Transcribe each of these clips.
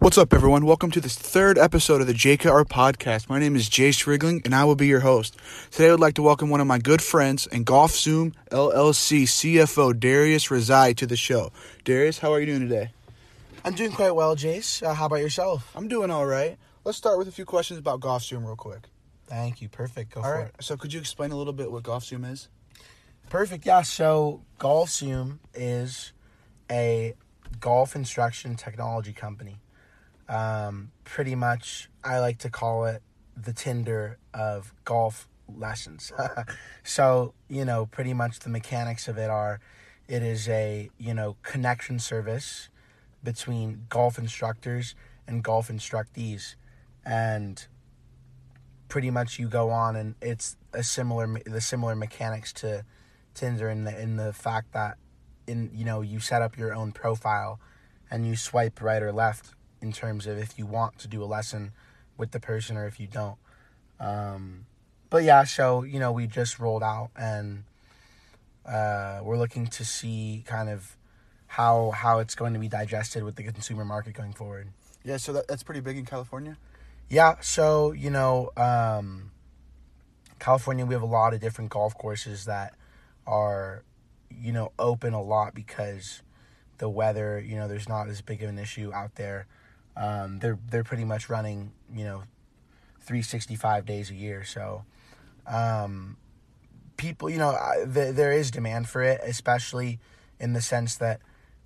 What's up, everyone? Welcome to this third episode of the JKR podcast. My name is Jayce Riegling, and I will be your host. Today, I would like to welcome one of my good friends and GolfZoom LLC CFO, Darius Rezaei, to the show. Darius, how are you doing today? I'm doing quite well, Jayce. Uh, how about yourself? I'm doing all right. Let's start with a few questions about GolfZoom, real quick. Thank you. Perfect. Go All for right. it. So, could you explain a little bit what GolfZoom is? Perfect. Yeah. So, GolfZoom is a golf instruction technology company. Um, pretty much, I like to call it the Tinder of golf lessons. so, you know, pretty much the mechanics of it are it is a, you know, connection service between golf instructors and golf instructees. And pretty much you go on and it's a similar the similar mechanics to Tinder in the in the fact that in you know you set up your own profile and you swipe right or left in terms of if you want to do a lesson with the person or if you don't. Um, but yeah, so you know we just rolled out and uh, we're looking to see kind of how how it's going to be digested with the consumer market going forward. Yeah, so that, that's pretty big in California. Yeah, so you know, um, California, we have a lot of different golf courses that are, you know, open a lot because the weather, you know, there's not as big of an issue out there. Um, they're they're pretty much running, you know, 365 days a year. So, um, people, you know, I- th- there is demand for it, especially in the sense that,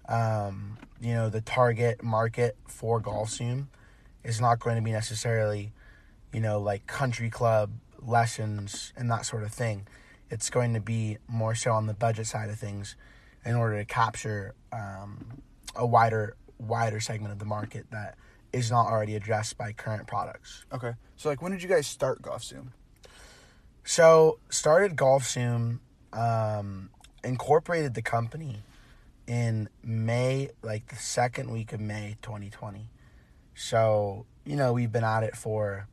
um, you know, the target market for GolfZoom is not going to be necessarily, you know, like country club lessons and that sort of thing. It's going to be more so on the budget side of things in order to capture um, a wider wider segment of the market that is not already addressed by current products. Okay. So, like, when did you guys start GolfZoom? So started GolfZoom, um, incorporated the company in May, like the second week of May, 2020. So you know we've been at it for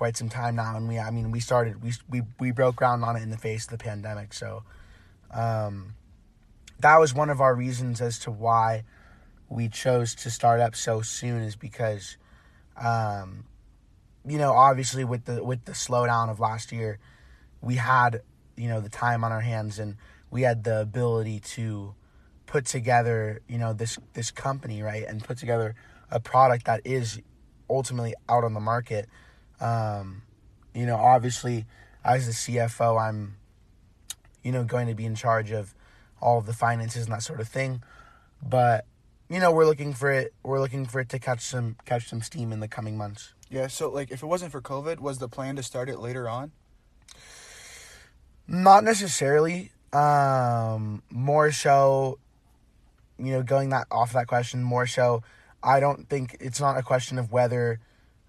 quite some time now, and we, I mean, we started, we we we broke ground on it in the face of the pandemic. So um, that was one of our reasons as to why we chose to start up so soon, is because. Um, you know, obviously with the with the slowdown of last year, we had you know the time on our hands and we had the ability to put together you know this this company right and put together a product that is ultimately out on the market. Um, you know, obviously as the CFO, I'm you know going to be in charge of all of the finances and that sort of thing, but you know we're looking for it we're looking for it to catch some catch some steam in the coming months. Yeah, so, like, if it wasn't for COVID, was the plan to start it later on? Not necessarily. Um, more so, you know, going that off that question, more so, I don't think it's not a question of whether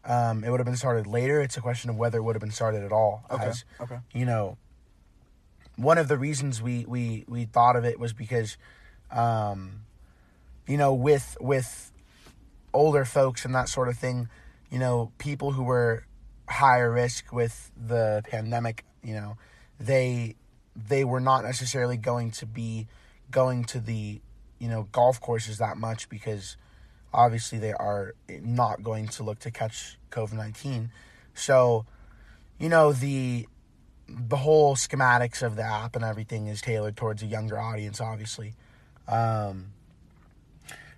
um, it would have been started later. It's a question of whether it would have been started at all. Okay. As, okay. you know, one of the reasons we we we thought of it was because, um, you know, with with older folks and that sort of thing, you know, people who were higher risk with the pandemic, you know, they they were not necessarily going to be going to the you know golf courses that much because obviously they are not going to look to catch COVID nineteen. So, you know the the whole schematics of the app and everything is tailored towards a younger audience, obviously. Um,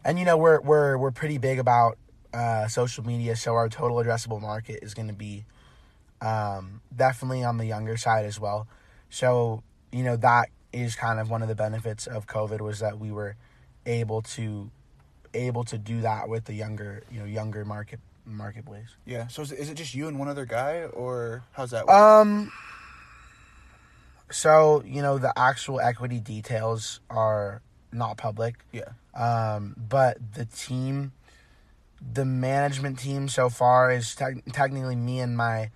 and you know we're we're we're pretty big about uh, social media, so our total addressable market is going to be um, definitely on the younger side as well. So you know that is kind of one of the benefits of COVID was that we were able to able to do that with the younger you know younger market marketplace. Yeah, so is it, is it just you and one other guy, or how's that work? Um. So you know the actual equity details are not public. yeah. Um, but the team, the management team so far is tec- technically me and my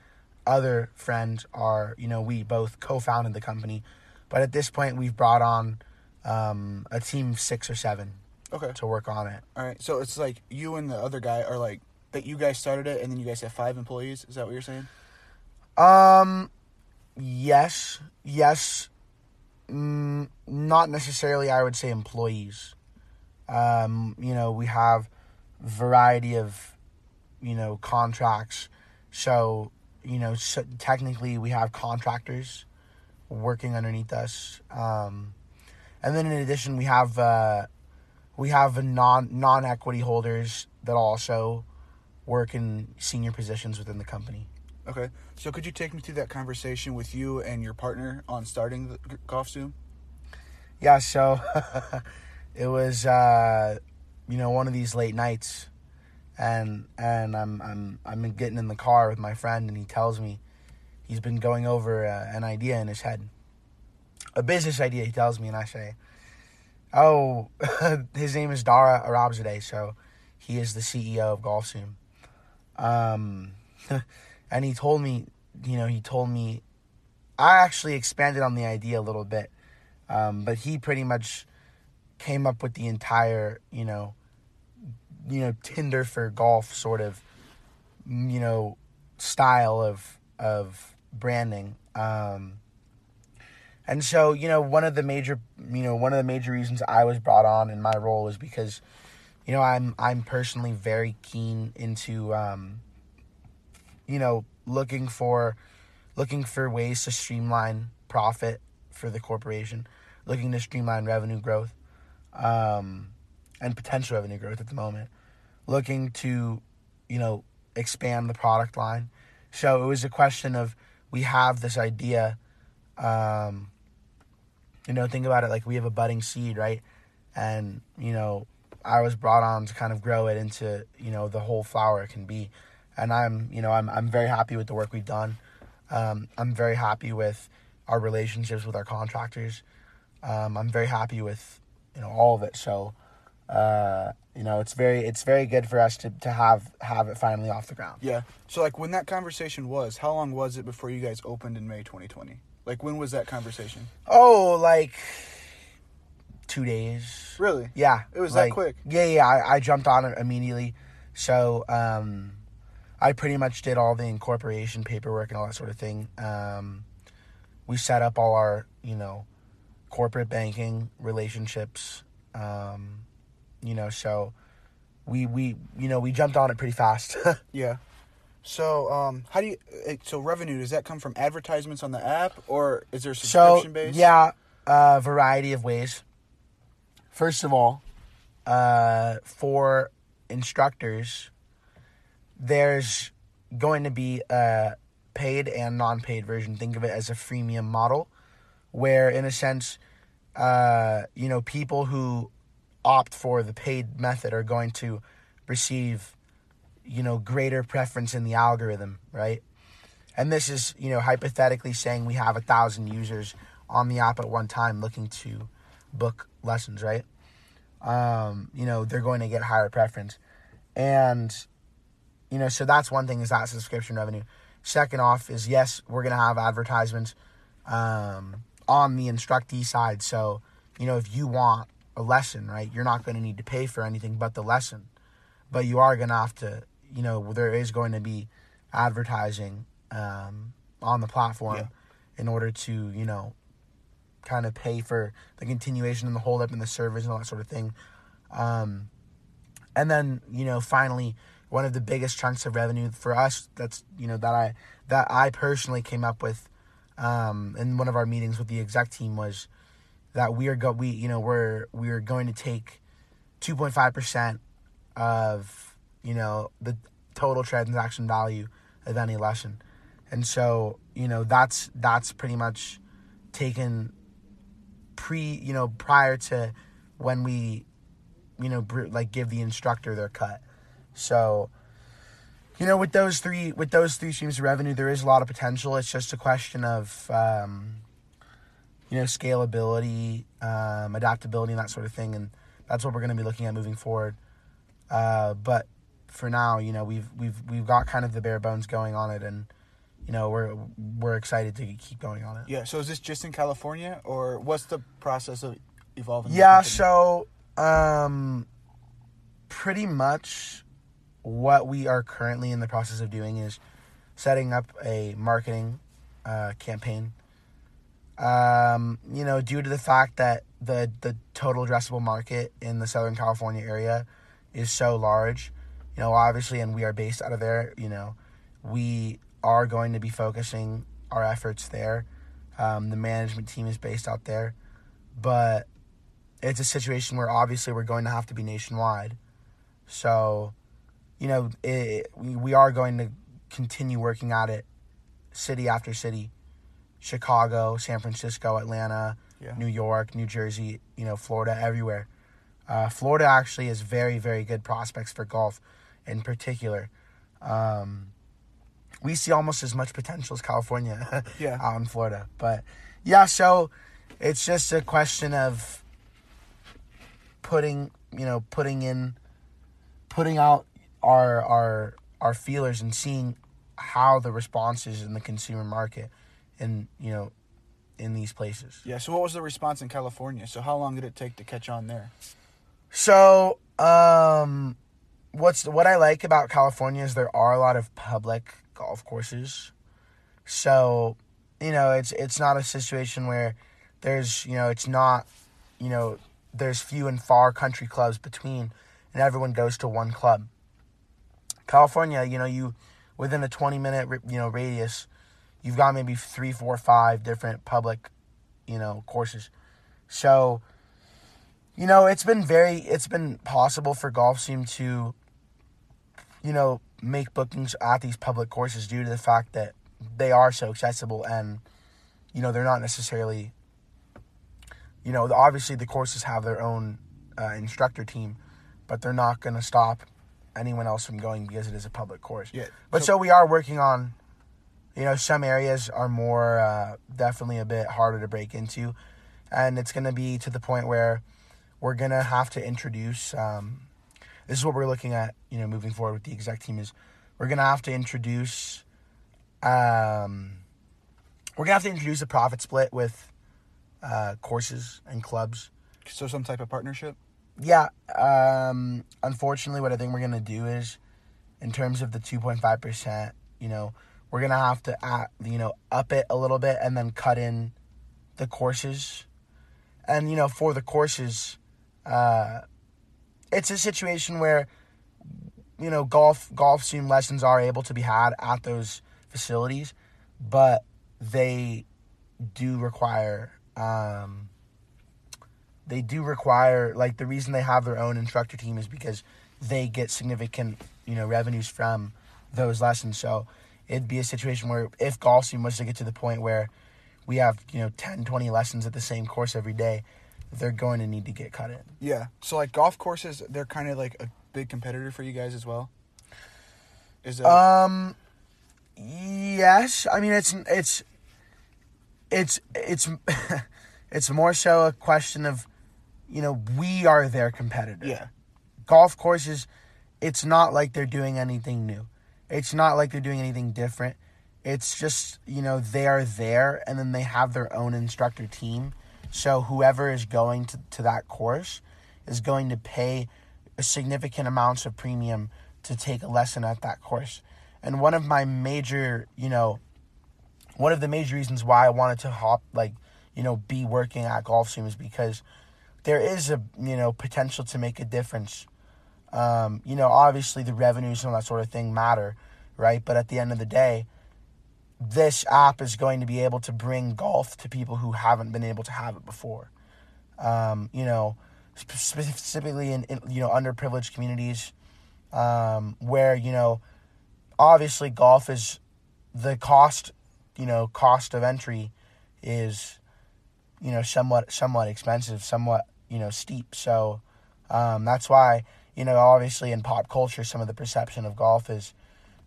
other friend are, you know, we both co founded the company. But at this point, we've brought on um, a team of six or seven Okay. to work on it. All right. So it's like you and the other guy are like that. You guys started it, and then you guys have five employees. Is that what you're saying? Um, yes, yes, mm, not necessarily. I would say employees. Um, you know, we have variety of, you know, contracts. So, you know, so technically we have contractors working underneath us. Um, and then in addition, we have uh, we have non non equity holders that also work in senior positions within the company. Okay. So could you take me through that conversation with you and your partner on starting the GolfZoom? Yeah, so it was uh, you know one of these late nights, and and I'm I'm I'm getting in the car with my friend, and he tells me he's been going over uh, an idea in his head, a business idea. He tells me, and I say, "Oh, his name is Dara Arabzadeh, so he is the CEO of GolfZoom." Um, and he told me, you know, he told me, I actually expanded on the idea a little bit, um, but he pretty much came up with the entire, you know, you know, Tinder for golf sort of, you know, style of of branding. Um, and so, you know, one of the major, you know, one of the major reasons I was brought on in my role was because, you know, I'm I'm personally very keen into, um, you know, looking for, looking for ways to streamline profit for the corporation, looking to streamline revenue growth, um, and potential revenue growth at the moment, looking to, you know, expand the product line. So it was a question of we have this idea. Um, you know, think about it like we have a budding seed, right? And, you know, I was brought on to kind of grow it into, you know, the whole flower it can be. And I'm, you know, I'm, I'm very happy with the work we've done. Um, I'm very happy with our relationships with our contractors. Um, I'm very happy with, you know, all of it. So, uh, you know, it's very, it's very good for us to, to have, have it finally off the ground. Yeah. So like when that conversation was, how long was it before you guys opened in May 2020? Like when was that conversation? Oh, like two days. Really? Yeah, It was that like- quick? Yeah, yeah. I, I jumped on it immediately. So um, I pretty much did all the incorporation paperwork and all that sort of thing. Um, we set up all our, you know, corporate banking relationships. Um, you know, so we we you know we jumped on it pretty fast. Yeah. So um, how do you? So revenue does that come from advertisements on the app, or is there so subscription based? yeah, a variety of ways. First of all, uh, for instructors, there's going to be a paid and non-paid version. Think of it as a freemium model, where in a sense, uh, you know, people who opt for the paid method are going to receive, you know, greater preference in the algorithm, right? And this is, you know, hypothetically saying we have a thousand users on the app at one time looking to book lessons, right? Um, you know, they're going to get higher preference. And, you know, so that's one thing is that subscription revenue. Second off is yes, we're gonna have advertisements um, on the instructee side. So, you know, if you want a lesson, right, you're not gonna need to pay for anything but the lesson. But you are gonna have to, you know, there is going to be advertising um, on the platform Yeah. in order to, you know, kind of pay for the continuation and the hold up and the servers and all that sort of thing. Um, and then, you know, finally, one of the biggest chunks of revenue for us that's, you know, that I that I personally came up with um, in one of our meetings with the exec team was that we are go we you know we're we're going to take 2.5 percent of you know the total transaction value of any lesson, and so you know that's that's pretty much taken pre you know prior to when we you know like give the instructor their cut. So you know with those three with those three streams of revenue there is a lot of potential. It's just a question of um, you know scalability um, adaptability and that sort of thing. And that's what we're going to be looking at moving forward. Uh, but for now you know we've we've we've got kind of the bare bones going on it and you know we're we're excited to keep going on it Yeah. So is this just in California, or what's the process of evolving? Yeah, so um pretty much what we are currently in the process of doing is setting up a marketing uh, campaign. Um, you know, due to the fact that the the total addressable market in the Southern California area is so large, you know, obviously, and we are based out of there. You know, we are going to be focusing our efforts there. Um, the management team is based out there, but it's a situation where obviously we're going to have to be nationwide. So, you know, it, we, we are going to continue working at it city after city Chicago, San Francisco, Atlanta, Yeah. New York, New Jersey, you know, Florida, everywhere. Uh, Florida actually has very, very good prospects for golf in particular. Um, we see almost as much potential as California Yeah. out in Florida. But yeah, so it's just a question of putting, you know, putting in, putting out our our our feelers and seeing how the response is in the consumer market, and you know, in these places. Yeah. So what was the response in California? So how long did it take to catch on there? So, um, what's what I like about California is there are a lot of public golf courses. So, you know, it's it's not a situation where there's you know it's not you know there's few and far country clubs between, and everyone goes to one club. California, you know, you within a twenty minute you know radius, you've got maybe three, four, five different public, you know, courses. So, you know, it's been very, it's been possible for Golf GolfZoom to, you know, make bookings at these public courses due to the fact that they are so accessible and, you know, they're not necessarily, you know, obviously the courses have their own uh, instructor team, but they're not going to stop anyone else from going because it is a public course. Yeah. But so, we are working on, you know, some areas are more uh, definitely a bit harder to break into, and it's going to be to the point where we're going to have to introduce. Um, this is what we're looking at, you know, moving forward with the exec team is we're going to have to introduce. Um, we're gonna have to introduce a profit split with uh, courses and clubs. So some type of partnership. Yeah. Um, unfortunately, what I think we're gonna do is, in terms of the two point five percent, you know, we're gonna have to, add, you know, up it a little bit and then cut in the courses, and you know, for the courses, uh, it's a situation where, you know, golf golf swing lessons are able to be had at those facilities, but they do require. Um, they do require like the reason they have their own instructor team is because they get significant you know revenues from those lessons so it'd be a situation where if GolfZoom was to get to the point where we have you know 10 20 lessons at the same course every day they're going to need to get cut in Yeah. So like golf courses, they're kind of like a big competitor for you guys as well. Is that um yes i mean it's it's it's it's it's more so a question of you know we are their competitor yeah. golf courses, it's not like they're doing anything new. It's not like they're doing anything different. It's just, you know, they are there and then they have their own instructor team. So whoever is going to, to that course is going to pay a significant amounts of premium to take a lesson at that course. And one of my major, you know, one of the major reasons why I wanted to hop like, you know, be working at golf GolfZoom is because there is a you know potential to make a difference. Um, you know, obviously the revenues and that sort of thing matter, right? But at the end of the day, this app is going to be able to bring golf to people who haven't been able to have it before. Um, you know, specifically in, in you know underprivileged communities, um, where you know, obviously golf is the cost, you know, cost of entry is you know somewhat somewhat expensive, somewhat you know steep. So um, that's why you know obviously in pop culture, some of the perception of golf is,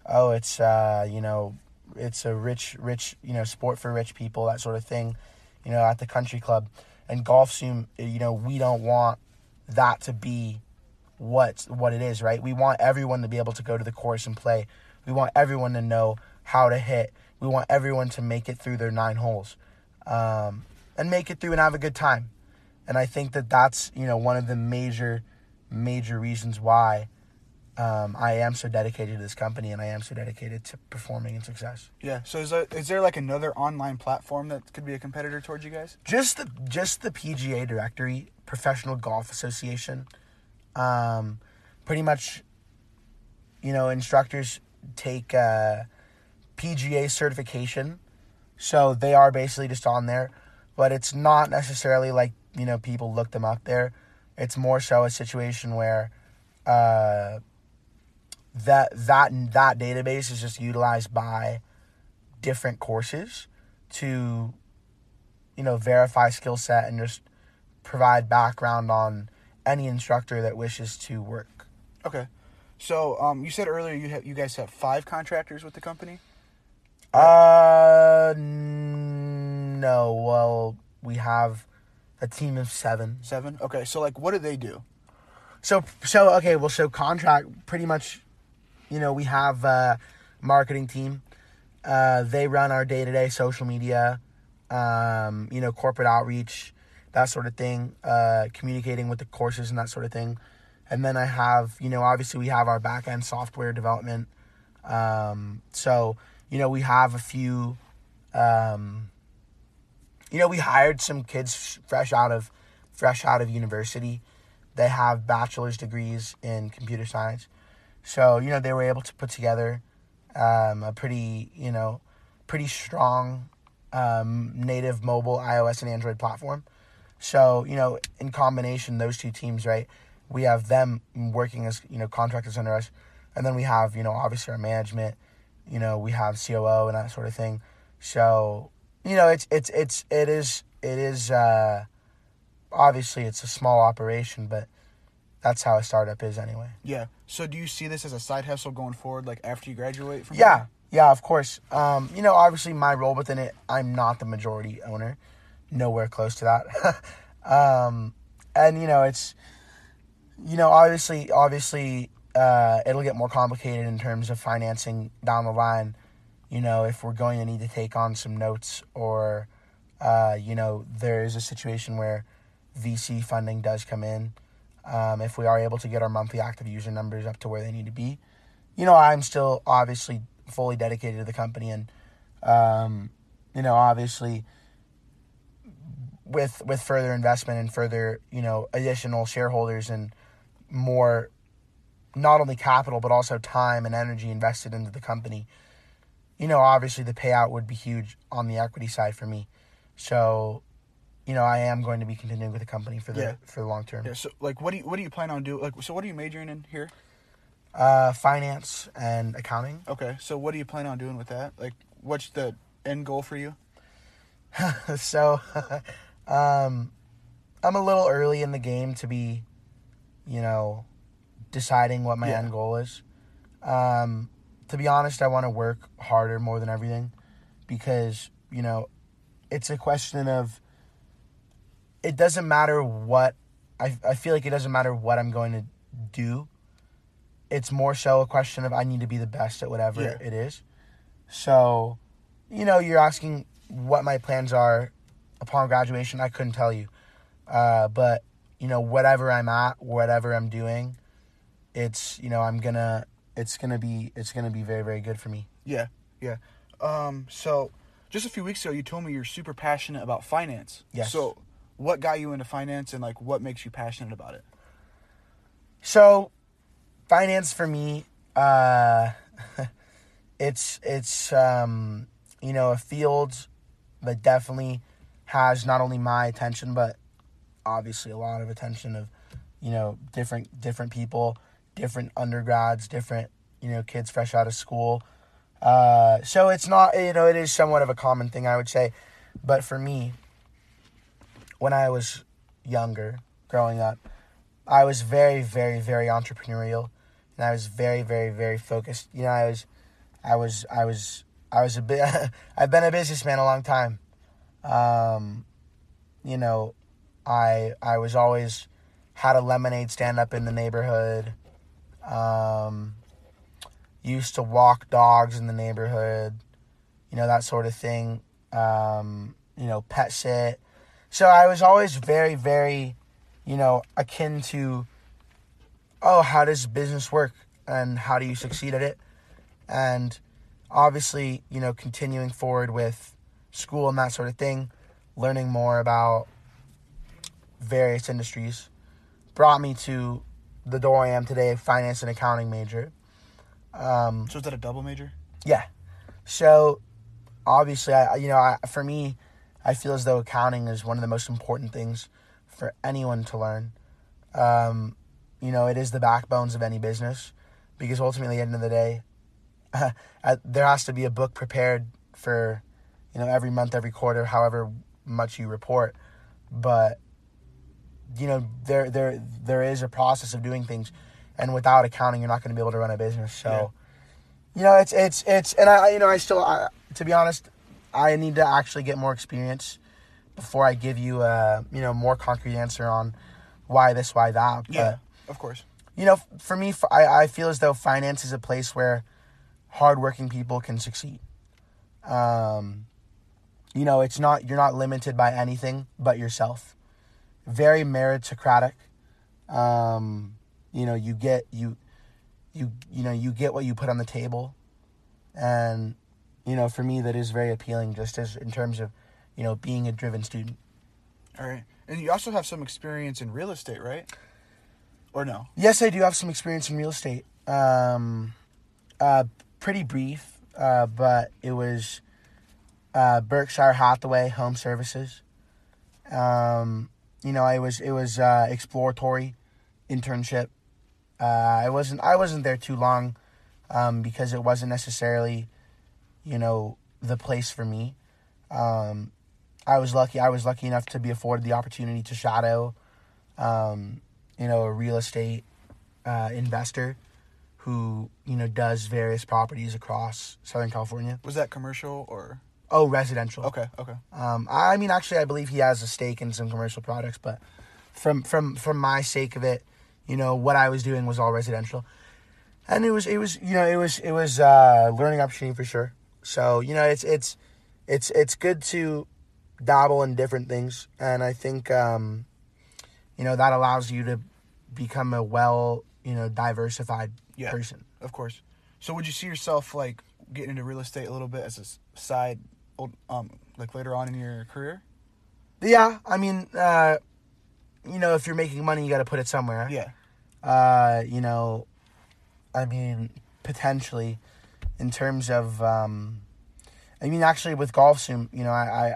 oh, it's uh, you know it's a rich rich you know sport for rich people that sort of thing, you know at the country club, and GolfZoom you know we don't want that to be what what it is, right? We want everyone to be able to go to the course and play. We want everyone to know how to hit. We want everyone to make it through their nine holes. Um, and make it through and have a good time. And I think that that's you know one of the major, major reasons why um, I am so dedicated to this company and I am so dedicated to performing and success. Yeah. So is there, is there like another online platform that could be a competitor towards you guys? Just the just the PGA directory, Professional Golf Association. Um, pretty much, you know, instructors take uh, PGA certification, so they are basically just on there, but it's not necessarily like you know people look them up there. It's more so a situation where. Uh, that that that database is just utilized by different courses to you know verify skill set and just provide background on any instructor that wishes to work. Okay. So um, you said earlier you have you guys have five contractors with the company. Uh, no. Well, we have a team of seven. Seven. Okay. So like, what do they do? So so okay. Well, so contract pretty much. You know, we have a marketing team. Uh, they run our day to day social media. Um, you know, corporate outreach, that sort of thing. Uh, communicating with the courses and that sort of thing. And then I have, you know, obviously we have our back end software development. Um, so, you know, we have a few, um, you know, we hired some kids fresh out of, fresh out of university. They have bachelor's degrees in computer science. So, you know, they were able to put together, um, a pretty, you know, pretty strong, um, native mobile iOS and Android platform. So, you know, in combination, those two teams, right? We have them working as, you know, contractors under us. And then we have, you know, obviously our management, you know, we have COO and that sort of thing. So, you know, it's, it's, it's, it is, it is, uh, obviously it's a small operation, but that's how a startup is anyway. Yeah. So do you see this as a side hustle going forward, like after you graduate from? Yeah, yeah, of course. Um, you know, obviously my role within it, I'm not the majority owner, nowhere close to that. um, and you know, it's, you know, obviously, obviously, uh, it'll get more complicated in terms of financing down the line. You know, if we're going to need to take on some notes, or, uh, you know, there is a situation where VC funding does come in. Um, if we are able to get our monthly active user numbers up to where they need to be, you know, I'm still obviously fully dedicated to the company, and um, you know, obviously, with with further investment and further, you know, additional shareholders and more, not only capital but also time and energy invested into the company, you know, obviously the payout would be huge on the equity side for me. So, you know, I am going to be continuing with the company for the Yeah. for the long term. Yeah. So like, what do you what do you plan on doing? Like, so what are you majoring in here? Uh, finance and accounting. Okay. So what do you plan on doing with that? Like, what's the end goal for you? so, um, I'm a little early in the game to be, you know, deciding what my Yeah. end goal is. Um, to be honest, I want to work harder more than everything because, you know, it's a question of it doesn't matter what I, I feel like it doesn't matter what I'm going to do. It's more so a question of I need to be the best at whatever Yeah. it is. So, you know, you're asking what my plans are upon graduation. I couldn't tell you. Uh, but, you know, whatever I'm at, whatever I'm doing, it's, you know, I'm gonna, it's gonna be, it's gonna be very, very good for me. Yeah. Yeah. Um. So, just a few weeks ago, you told me you're super passionate about finance. Yes. So, what got you into finance, and like, what makes you passionate about it? So, finance for me, uh, it's it's um, you know a field that definitely has not only my attention but obviously a lot of attention of you know different different people, different undergrads, different you know kids fresh out of school. Uh, so it's not you know it is somewhat of a common thing I would say, but for me, when I was younger, growing up, I was very, very, very entrepreneurial, and I was very, very, very focused. You know, I was, I was, I was, I was a bit. I've been a businessman a long time. Um, you know, I I was always had a lemonade stand up in the neighborhood. Um, used to walk dogs in the neighborhood. You know that sort of thing. Um, you know, pet sit. So I was always very, very you know, akin to, oh, how does business work? and how do you succeed at it. And obviously, you know, continuing forward with school and that sort of thing, learning more about various industries brought me to the door I am today, finance and accounting major. Um, So is that a double major? yeah. So obviously, I you know, I, for me, I feel as though accounting is one of the most important things for anyone to learn. Um, you know, it is the backbones of any business because ultimately, at the end of the day, uh, there has to be a book prepared for you know every month, every quarter, however much you report. But you know, there there there is a process of doing things, and without accounting, you're not going to be able to run a business. So. Yeah. You know, it's it's it's, and I you know I still I, to be honest, I need to actually get more experience before I give you a you know more concrete answer on why this, why that. But, Yeah, of course. you know, for me, I I feel as though finance is a place where hardworking people can succeed. Um, you know, it's not you're not limited by anything but yourself. Very meritocratic. Um, you know, you get you, you you know you get what you put on the table, and you know for me that is very appealing. Just as in terms of, you know, being a driven student. All right. And you also have some experience in real estate, right? Or no? Yes, I do have some experience in real estate. Um, uh, pretty brief, uh, but it was uh, Berkshire Hathaway Home Services. Um, you know, I was it was uh, exploratory internship. Uh, I wasn't I wasn't there too long um, because it wasn't necessarily, you know, the place for me. Um, I was lucky. I was lucky enough to be afforded the opportunity to shadow, um, you know, a real estate uh, investor who you know does various properties across Southern California. Was that commercial or? Oh, residential. Okay, okay. Um, I mean, actually, I believe he has a stake in some commercial products, but from from from my sake of it, you know, what I was doing was all residential, and it was it was you know it was it was uh, learning opportunity for sure. So you know, it's it's it's it's good to dabble in different things, and I think um, you know that allows you to become a well you know diversified Yeah. person. Of course. So would you see yourself like getting into real estate a little bit as a side, um, like later on in your career? Yeah, I mean, uh, you know, if you're making money, you got to put it somewhere. Yeah. uh, you know, I mean, potentially, in terms of, um, I mean, actually, with golf GolfZoom, you know, I, I,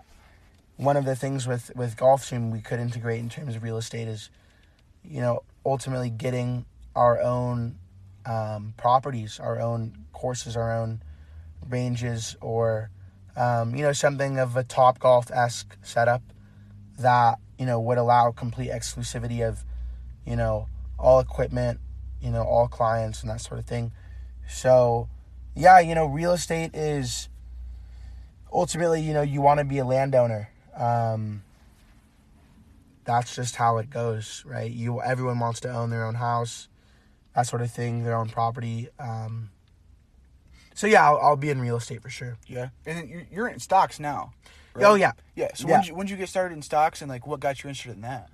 one of the things with with golf GolfZoom we could integrate in terms of real estate is, you know, ultimately getting our own um, properties, our own courses, our own ranges, or um, you know, something of a Topgolf esque setup that you know would allow complete exclusivity of, you know, all equipment, you know, all clients and that sort of thing. So, yeah, you know, real estate is ultimately, you know, you want to be a landowner. Um, that's just how it goes, right? You everyone wants to own their own house, that sort of thing, their own property. Um, so yeah, I'll, I'll be in real estate for sure. Yeah. And you're, you're in stocks now. right? Oh yeah. Yeah. So Yeah. when did you, when did you get started in stocks and like what got you interested in that?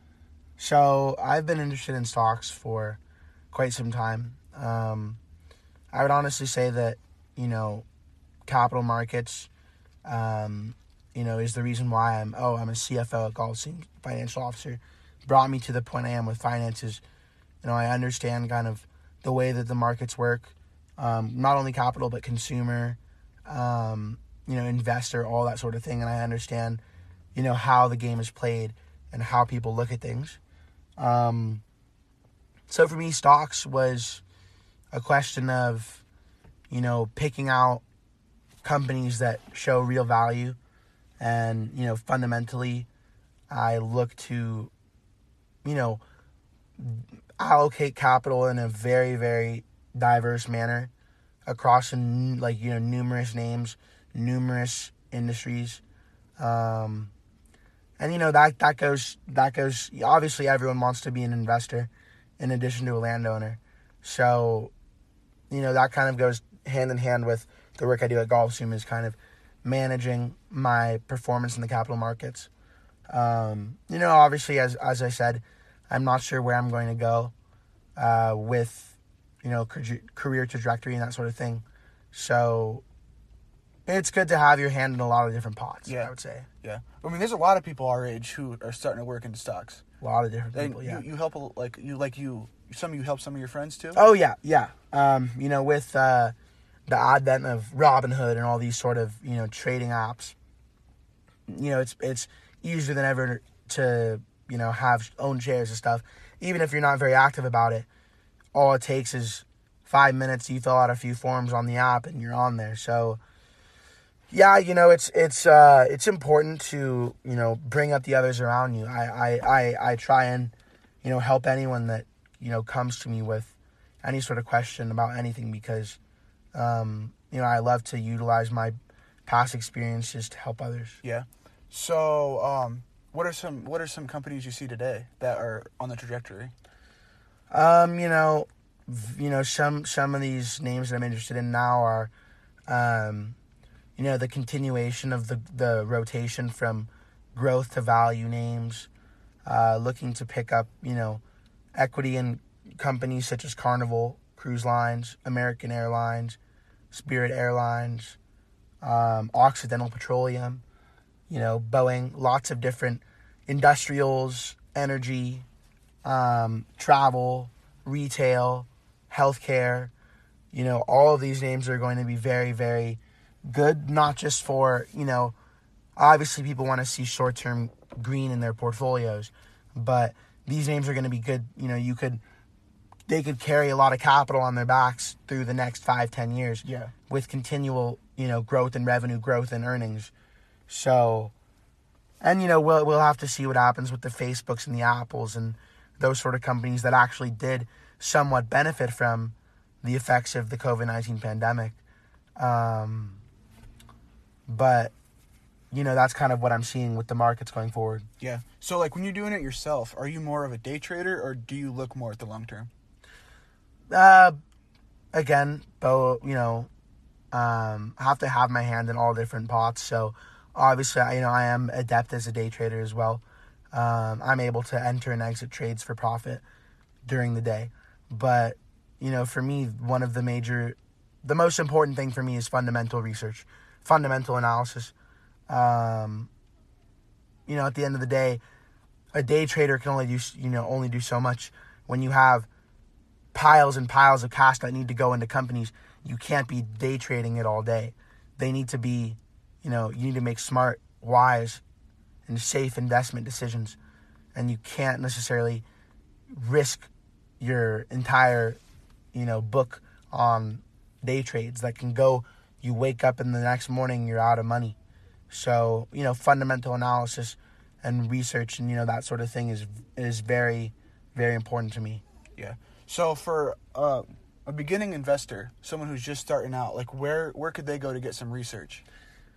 So I've been interested in stocks for quite some time. Um, I would honestly say that you know, capital markets, um, you know, is the reason why I'm oh I'm a CFO at GolfZoom, financial officer, brought me to the point I am with finances. You know, I understand kind of the way that the markets work, um, not only capital but consumer, um, you know, investor, all that sort of thing, and I understand, you know, how the game is played and how people look at things. Um, so for me, stocks was a question of, you know, picking out companies that show real value, and you know, fundamentally, I look to, you know, allocate capital in a very very diverse manner across like you know numerous names, numerous industries. Um, and you know that that goes that goes obviously everyone wants to be an investor in addition to a landowner so you know that kind of goes hand in hand with the work i do at golfzoom is kind of managing my performance in the capital markets um, you know obviously as as i said i'm not sure where i'm going to go uh, with you know, career trajectory and that sort of thing. So it's good to have your hand in a lot of different pots. Yeah. I would say Yeah. I mean, there's a lot of people our age who are starting to work in stocks. a lot of different people. Yeah. you, you help like you like you some of you help some of your friends too. Oh yeah, yeah. Um, you know, with uh, the advent of Robinhood and all these sort of you know trading apps, you know, it's it's easier than ever to you know have own shares and stuff. Even if you're not very active about it, all it takes is five minutes. You fill out a few forms on the app, and you're on there. So. Yeah, you know it's it's uh, it's important to you know bring up the others around you. I, I, I, I try and you know help anyone that you know comes to me with any sort of question about anything because um, you know I love to utilize my past experiences to help others. Yeah. So, um, what are some what are some companies you see today that are on the trajectory? Um, you know, you know some some of these names that I'm interested in now are, um, you know, the continuation of the the rotation from growth to value names, uh, looking to pick up you know equity in companies such as Carnival Cruise Lines, American Airlines, Spirit Airlines, um, Occidental Petroleum, you know, Boeing, lots of different industrials, energy, um, travel, retail, healthcare. You know, all of these names are going to be very, very good, not just for, you know, obviously people want to see short term green in their portfolios, but these names are going to be good. You know, you could, they could carry a lot of capital on their backs through the next five, ten years Yeah. with continual, you know, growth in revenue, growth in earnings. So, and you know, we'll we'll have to see what happens with the Facebooks and the Apples and those sort of companies that actually did somewhat benefit from the effects of the COVID nineteen pandemic. Um, but you know, that's kind of what I'm seeing with the markets going forward. Yeah. So, like when you're doing it yourself, are you more of a day trader or do you look more at the long term? Uh, again, Bo, you know, um, I have to have my hand in all different pots. So obviously, you know, I am adept as a day trader as well. Um, I'm able to enter and exit trades for profit during the day. But, you know, for me, one of the major, the most important thing for me is fundamental research, fundamental analysis. Um, you know, at the end of the day, a day trader can only do, you know, only do so much when you have piles and piles of cash that need to go into companies. You can't be day trading it all day. They need to be, you know, you need to make smart, wise, and safe investment decisions. And you can't necessarily risk your entire, you know, book on day trades that can go you wake up in the next morning you're out of money. So, you know, fundamental analysis and research and you know that sort of thing is is very very important to me. Yeah. So for uh, a beginning investor, someone who's just starting out, like where where could they go to get some research?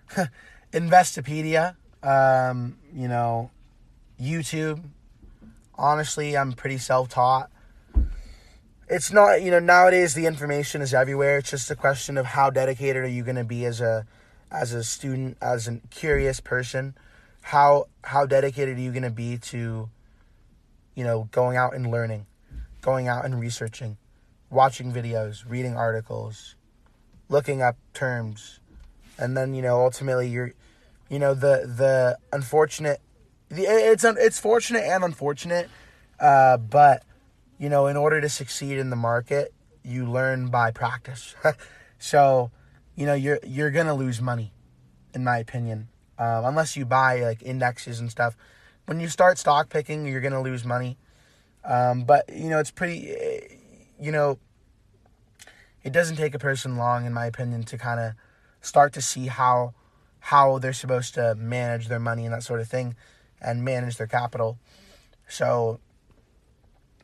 Investopedia, um, you know, YouTube. Honestly, I'm pretty self-taught. It's not, you know, nowadays the information is everywhere. It's just a question of how dedicated are you going to be as a as a student, as a curious person. How how dedicated are you going to be to you know, going out and learning, going out and researching, watching videos, reading articles, looking up terms, and then you know ultimately you're, you know the the unfortunate, the it's it's fortunate and unfortunate, uh, but you know in order to succeed in the market, you learn by practice. so, you know you're you're gonna lose money, in my opinion, um, unless you buy like indexes and stuff when you start stock picking, you're to lose money. Um, but, you know, it's pretty, you know, it doesn't take a person long, in my opinion, to kind of start to see how how they're supposed to manage their money and that sort of thing and manage their capital. So,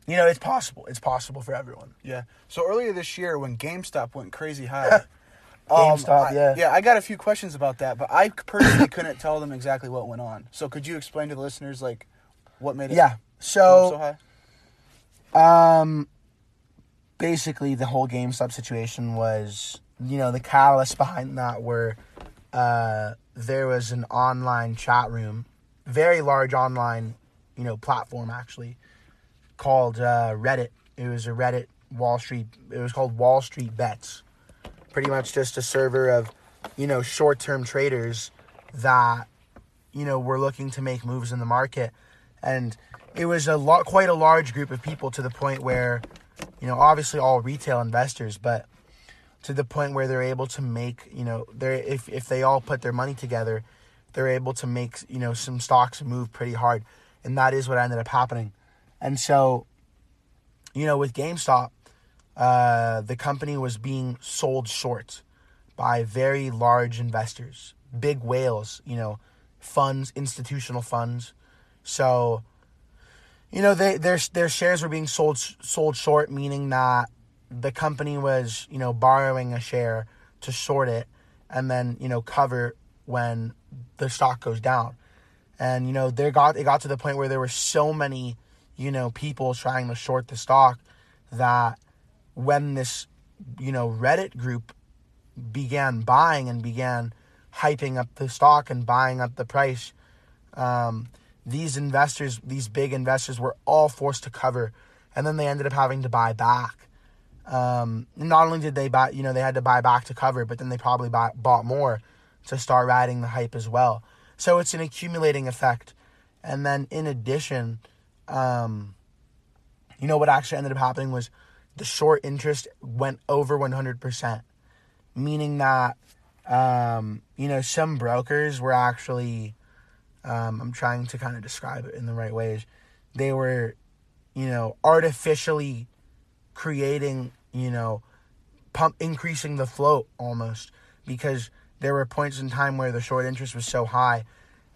you know, it's possible. It's possible for everyone. Yeah. So earlier this year, when GameStop went crazy high, um, GameStop, I- yeah. yeah, I got a few questions about that, but I personally couldn't tell them exactly what went on. So could you explain to the listeners like what made it Yeah. go up So, so high? Um, basically, the whole GameStop situation was, you know, the catalyst behind that were uh, there was an online chat room, very large online, you know, platform actually called uh, Reddit. It was a Reddit Wall Street. It was called Wall Street Bets. Pretty much just a server of, you know, short-term traders that, you know, were looking to make moves in the market, and it was a lot, quite a large group of people to the point where, you know, obviously all retail investors, but to the point where they're able to make, you know, they're if if they all put their money together, they're able to make, you know, some stocks move pretty hard, and that is what ended up happening, and so, you know, with GameStop, uh, the company was being sold short by very large investors, big whales, you know, funds, institutional funds. So, you know, they their their shares were being sold sold short, meaning that the company was, you know, borrowing a share to short it and then, you know, cover when the stock goes down. And, you know, there got it got to the point where there were so many, you know, people trying to short the stock that when this, you know, Reddit group began buying and began hyping up the stock and buying up the price, um, these investors, these big investors, were all forced to cover, and then they ended up having to buy back. Um, not only did they buy, you know, they had to buy back to cover, but then they probably buy, bought more to start riding the hype as well. So it's an accumulating effect. And then in addition, um, you know what actually ended up happening was the short interest went over 100%, meaning that, um, you know, some brokers were actually, um, I'm trying to kind of describe it in the right ways. They were, you know, artificially creating, you know, pump increasing the float almost because there were points in time where the short interest was so high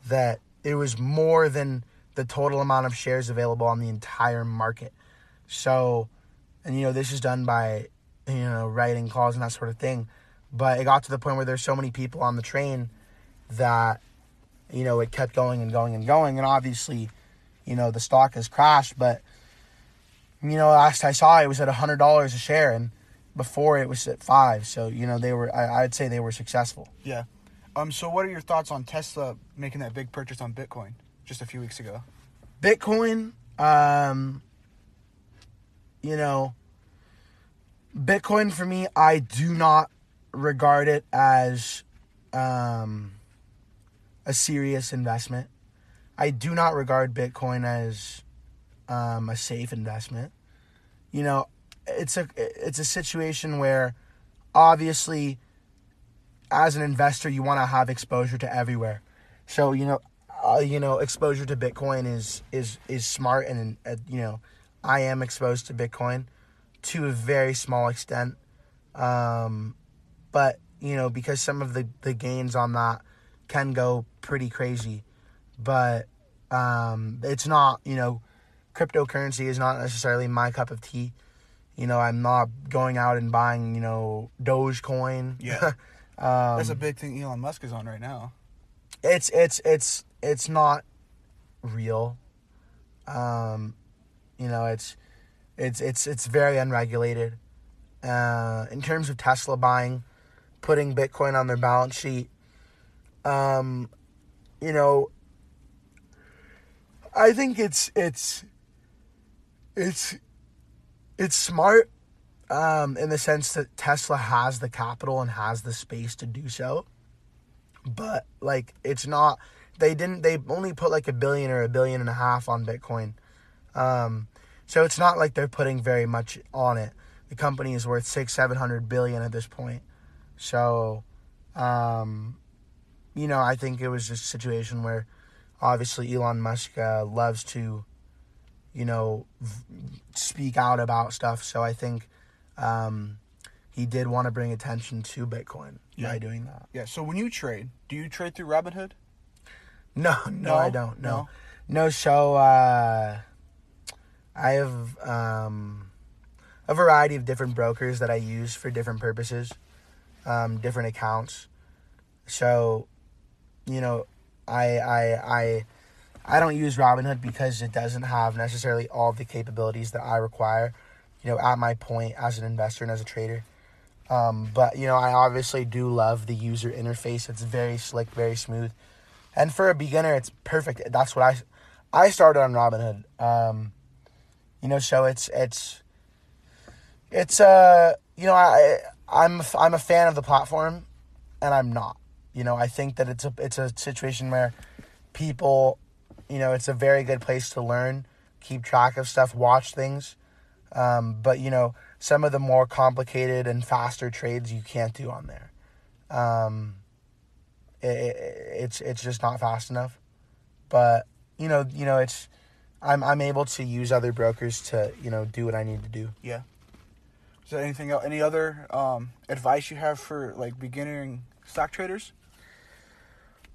that it was more than the total amount of shares available on the entire market. So, and you know, this is done by, you know, writing calls and that sort of thing. But it got to the point where there's so many people on the train that, you know, it kept going and going and going. And obviously, you know, the stock has crashed. But, you know, last I saw it was at $100 a share. And before it was at five. So, you know, they were, I, I'd say they were successful. Yeah. Um. So, what are your thoughts on Tesla making that big purchase on Bitcoin just a few weeks ago? Bitcoin, um, you know, Bitcoin for me, I do not regard it as um, a serious investment. I do not regard Bitcoin as um, a safe investment. You know, it's a it's a situation where obviously as an investor you want to have exposure to everywhere. So, you know, uh, you know, exposure to Bitcoin is is is smart and uh, you know, I am exposed to Bitcoin to a very small extent. Um, but you know, because some of the the gains on that can go pretty crazy, but um, it's not you know, cryptocurrency is not necessarily my cup of tea. You know, I'm not going out and buying you know Dogecoin. Yeah. um, That's a big thing Elon Musk is on right now. it's it's it's it's not real. Um, you know, it's it's it's it's very unregulated. Uh, in terms of Tesla buying, putting Bitcoin on their balance sheet, um, you know, I think it's it's it's it's smart um, in the sense that Tesla has the capital and has the space to do so. But like it's not they didn't they only put like a billion or a billion and a half on bitcoin. Um so it's not like they're putting very much on it. The company is worth six seven hundred billion at this point. So um you know i think it was just a situation where obviously elon musk uh, loves to you know v- speak out about stuff so i think um he did want to bring attention to bitcoin Yeah. by doing that Yeah. So when you trade, do you trade through Robinhood? No, no, No? I don't. No. No? No, so uh I have um a variety of different brokers that I use for different purposes, um, different accounts. So, you know, I I I I don't use Robinhood because it doesn't have necessarily all the capabilities that I require, you know, at my point as an investor and as a trader. Um, but you know, I obviously do love the user interface. It's very slick, very smooth, and for a beginner, it's perfect. That's what I I started on Robinhood. Um, you know, so it's it's It's uh, you know, I I'm I'm a fan of the platform, and I'm not. You know, I think that it's a it's a situation where people, you know, it's a very good place to learn, keep track of stuff, watch things. Um, but you know, some of the more complicated and faster trades you can't do on there. Um, it, it, it's it's just not fast enough. But you know, you know, it's I'm I'm able to use other brokers to you know do what I need to do. Yeah. Is there anything else, any other um, advice you have for like beginning stock traders?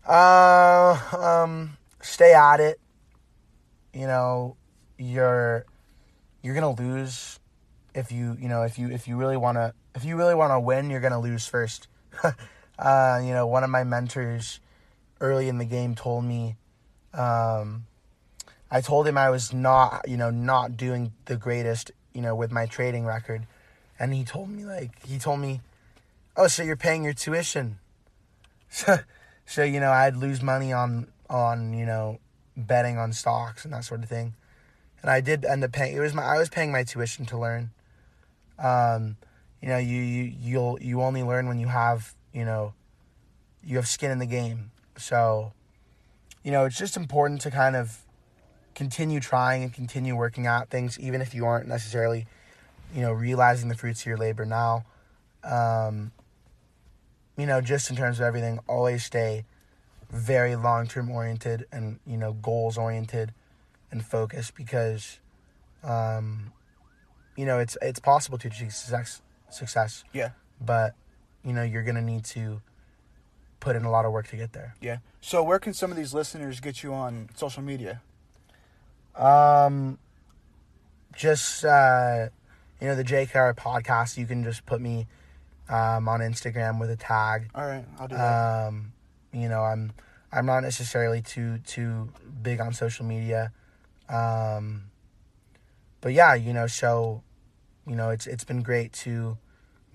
Uh, um, stay at it. You know, you're you're gonna lose if you you know if you if you really wanna if you really wanna win, you're gonna lose first. uh, you know, one of my mentors early in the game told me, um, I told him I was not you know not doing the greatest you know with my trading record, and he told me like he told me, oh, so you're paying your tuition. So you know, I'd lose money on on you know betting on stocks and that sort of thing, and I did end up paying. It was my I was paying my tuition to learn. Um, you know, you you you'll you only learn when you have you know, you have skin in the game. So, you know, it's just important to kind of continue trying and continue working at things, even if you aren't necessarily, you know, realizing the fruits of your labor now. Um, you know, just in terms of everything, always stay very long term oriented and, you know, goals oriented and focused because, um, you know, it's it's possible to achieve success, success, Yeah. but, you know, you're going to need to put in a lot of work to get there. Yeah. So where can some of these listeners get you on social media? Um, just, uh, you know, the JKR podcast, you can just put me um, on Instagram with a tag. All right, I'll do that. Um, you know, I'm I'm not necessarily too too big on social media, um, but yeah, you know, so you know, it's it's been great to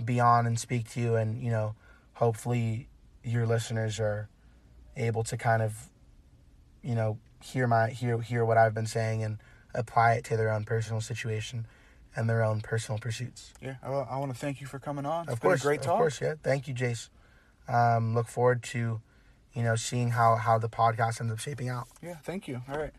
be on and speak to you, and you know, hopefully your listeners are able to kind of, you know, hear my hear hear what I've been saying and apply it to their own personal situation and their own personal pursuits. yeah. I, I want to thank you for coming on. It's Of course, a great of talk. course, yeah. Thank you, Jayce. Um, look forward to, you know, seeing how how the podcast ends up shaping out. Yeah. Thank you. All right.